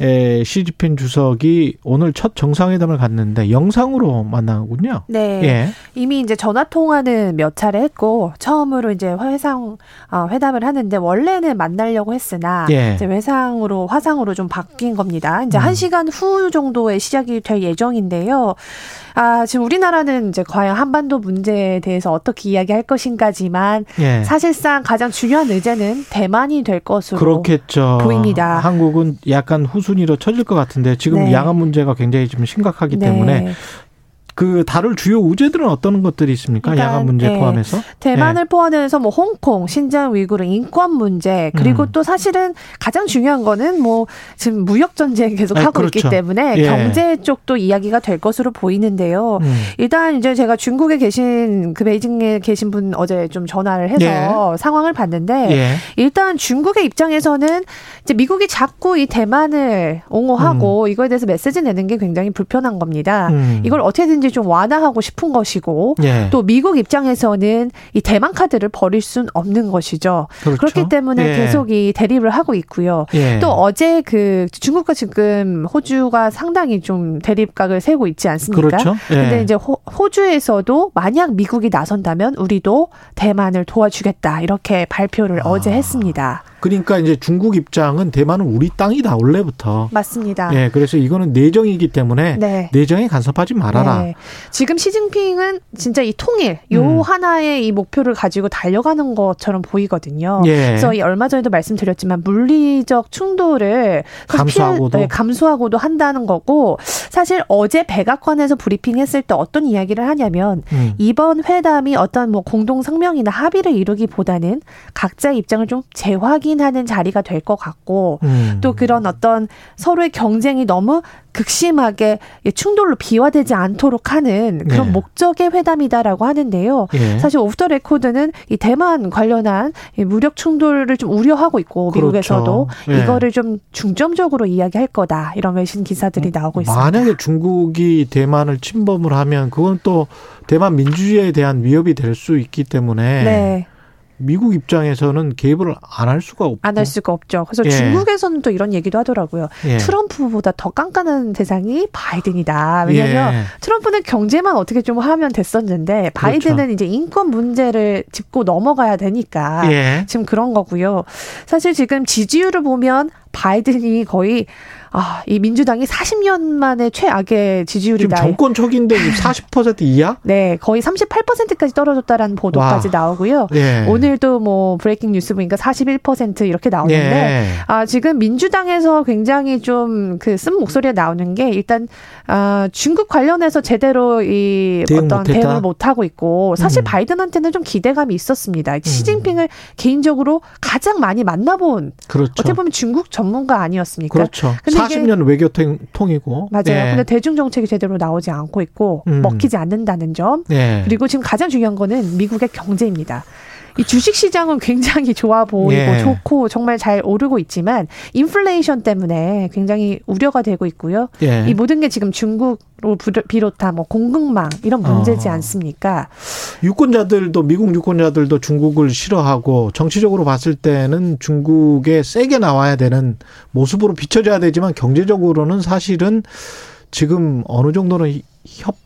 에, 시진핑 주석이 오늘 첫 정상회담을 갖는데 영상으로 만나군요. 네. 예. 이미 이제 전화 통화는 몇 차례 했고 처음으로 이제 회상 어, 회담을 하는데 원래는 만나려고 했으나 예. 이제 외상으로 화상으로 좀 바뀐 겁니다. 이제 음. 한 시간 후 정도에 시작이 될 예정인데요. 아, 지금 우리나라는 이제 과연 한반도 문제에 대해서 어떻게 이야기할 것인가지만 예. 사실상 가장 중요한 의제는 대만이 될 것으로 그렇겠죠. 보입니다. 한국은 약간 후 순위로 처질 것 같은데 지금 네. 양안 문제가 굉장히 좀 심각하기 네. 때문에 그 다룰 주요 우제들은 어떤 것들이 있습니까? 일단, 양안 문제 네. 포함해서? 대만을 포함해서 뭐 홍콩, 신장 위구르 인권 문제 그리고 음. 또 사실은 가장 중요한 거는 뭐 지금 무역 전쟁 계속 아, 하고 있기 그렇죠. 때문에 예. 경제 쪽도 이야기가 될 것으로 보이는데요. 음. 일단 이제 제가 중국에 계신 그 베이징에 계신 분 어제 좀 전화를 해서 상황을 봤는데 예. 일단 중국의 입장에서는 이제 미국이 자꾸 이 대만을 옹호하고 이거에 대해서 메시지 내는 게 굉장히 불편한 겁니다. 음. 이걸 어떻게든지 좀 완화하고 싶은 것이고 예. 또 미국 입장에서는 이 대만 카드를 버릴 순 없는 것이죠. 그렇죠. 그렇기 때문에 예. 계속 이 대립을 하고 있고요. 예. 또 어제 그 중국과 지금 호주가 상당히 좀 대립각을 세고 있지 않습니까? 그렇죠. 예. 근데 이제 호, 호주에서도 만약 미국이 나선다면 우리도 대만을 도와주겠다 이렇게 발표를 아. 어제 했습니다. 그러니까 이제 중국 입장은 대만은 우리 땅이다 원래부터. 맞습니다. 예, 그래서 이거는 내정이기 때문에 네. 내정에 간섭하지 말아라. 네. 지금 시진핑은 진짜 이 통일, 요 음. 하나의 이 목표를 가지고 달려가는 것처럼 보이거든요. 예. 그래서 이 얼마 전에도 말씀드렸지만 물리적 충돌을 감수하고도. 피할- 네, 감수하고도 한다는 거고 사실 어제 백악관에서 브리핑했을 때 어떤 이야기를 하냐면 음. 이번 회담이 어떤 뭐 공동 성명이나 합의를 이루기보다는 각자 입장을 좀 재확인 하는 자리가 될 것 같고 음. 또 그런 어떤 서로의 경쟁이 너무 극심하게 충돌로 비화되지 않도록 하는 그런 네. 목적의 회담이다라고 하는데요. 예. 사실 off the record는 이 대만 관련한 이 무력 충돌을 좀 우려하고 있고 그렇죠. 미국에서도 예. 이거를 좀 중점적으로 이야기할 거다 이런 외신 기사들이 나오고 있습니다. 만약에 중국이 대만을 침범을 하면 그건 또 대만 민주주의에 대한 위협이 될 수 있기 때문에 네, 미국 입장에서는 개입을 안 할 수가 없고 안 할 수가 없죠. 그래서 예. 중국에서는 또 이런 얘기도 하더라고요. 예. 트럼프보다 더 깐깐한 대상이 바이든이다. 왜냐하면 예. 트럼프는 경제만 어떻게 좀 하면 됐었는데 바이든은 그렇죠. 이제 인권 문제를 짚고 넘어가야 되니까 예. 지금 그런 거고요. 사실 지금 지지율을 보면 바이든이 거의 아, 이 민주당이 40년 만에 최악의 지금 지지율이다. 정권 초기인데 40% 이하? 네, 거의 38%까지 떨어졌다라는 보도까지 와. 나오고요. 예. 오늘도 뭐 브레이킹 뉴스 보니까 41% 이렇게 나오는데 예. 아, 지금 민주당에서 굉장히 좀 그 쓴 목소리가 나오는 게 일단 아, 중국 관련해서 제대로 이 대응 어떤 못했다? 대응을 못 하고 있고 사실 음. 바이든한테는 좀 기대감이 있었습니다. 시진핑을 개인적으로 가장 많이 만나본 그렇죠. 어떻게 보면 중국 전문가 아니었습니까? 그렇죠. 근데 이게- 40년 외교 통이고. 맞아요. 예. 근데 대중 정책이 제대로 나오지 않고 있고 음. 먹히지 않는다는 점. 예. 그리고 지금 가장 중요한 거는 미국의 경제입니다. 이 주식 시장은 굉장히 좋아 보이고 예. 좋고 정말 잘 오르고 있지만 인플레이션 때문에 굉장히 우려가 되고 있고요. 예. 이 모든 게 지금 중국으로 부- 비롯한 뭐 공급망 이런 문제지 어. 않습니까? 유권자들도 미국 유권자들도 중국을 싫어하고 정치적으로 봤을 때는 중국에 세게 나와야 되는 모습으로 비춰져야 되지만 경제적으로는 사실은 지금 어느 정도는 협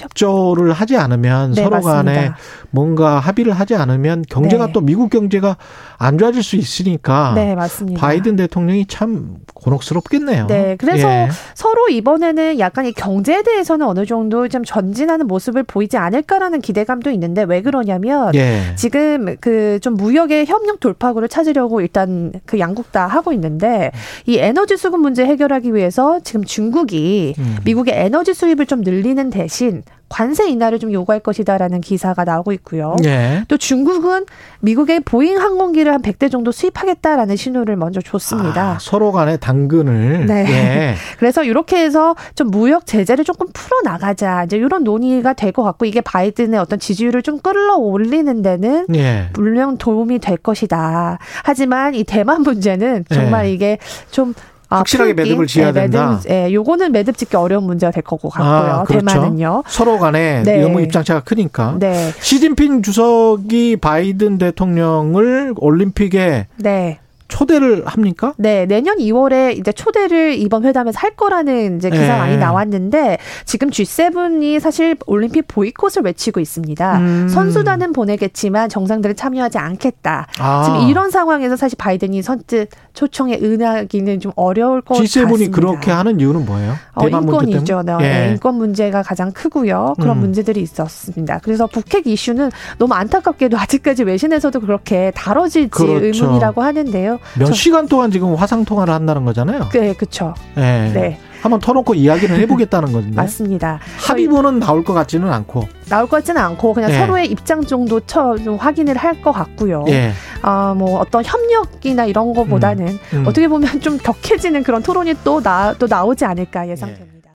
협조를 하지 않으면 네, 서로 간에 맞습니다. 뭔가 합의를 하지 않으면 경제가 네. 또 미국 경제가 안 좋아질 수 있으니까 네, 맞습니다. 바이든 대통령이 참 곤혹스럽겠네요. 네, 그래서 예. 서로 이번에는 약간 이 경제에 대해서는 어느 정도 좀 전진하는 모습을 보이지 않을까라는 기대감도 있는데 왜 그러냐면 예. 지금 그 좀 무역의 협력 돌파구를 찾으려고 일단 그 양국 다 하고 있는데 이 에너지 수급 문제 해결하기 위해서 지금 중국이 음. 미국의 에너지 수입을 좀 늘리는 대신 관세 인하를 좀 요구할 것이다라는 기사가 나오고 있고요. 예. 또 중국은 미국의 보잉 항공기를 한 100대 정도 수입하겠다라는 신호를 먼저 줬습니다. 아, 서로 간에 당근을 네. 예. 그래서 이렇게 해서 좀 무역 제재를 조금 풀어 나가자. 이제 이런 논의가 될 것 같고 이게 바이든의 어떤 지지율을 좀 끌어올리는 데는 예. 물론 도움이 될 것이다. 하지만 이 대만 문제는 정말 네. 이게 좀 아, 확실하게 풀기, 매듭을 지어야 네, 된다. 매듭, 예, 요거는 매듭 짓기 어려운 문제가 될 거고 같고요. 아, 그렇죠. 대만은요. 서로 간에 네. 너무 입장차가 크니까. 네. 시진핑 주석이 바이든 대통령을 올림픽에 네. 초대를 합니까? 네, 내년 2월에 이제 초대를 이번 회담에서 할 거라는 이제 기사 네. 많이 나왔는데 지금 G7이 사실 올림픽 보이콧을 외치고 있습니다. 음. 선수단은 보내겠지만 정상들은 참여하지 않겠다. 아. 지금 이런 상황에서 사실 바이든이 선뜻 초청에 응하기는 좀 어려울 것 G7이 같습니다. 그렇게 하는 이유는 뭐예요? 어, 인권이죠. 네, 예. 인권 문제가 가장 크고요. 그런 음. 문제들이 있었습니다. 그래서 북핵 이슈는 너무 안타깝게도 아직까지 외신에서도 그렇게 다뤄질지 그렇죠. 의문이라고 하는데요. 몇 저- 시간 동안 지금 화상 통화를 한다는 거잖아요. 네, 그렇죠. 예. 네, 한번 터놓고 이야기를 해보겠다는 건데. 맞습니다. 합의문은 나올 것 같지는 않고. 나올 것 같지는 않고 그냥 예. 서로의 입장 정도 처, 좀 확인을 할 것 같고요. 예. 아, 뭐 어떤 협력이나 이런 거보다는 음. 어떻게 보면 좀 격해지는 그런 토론이 또 나, 또 나오지 않을까 예상됩니다.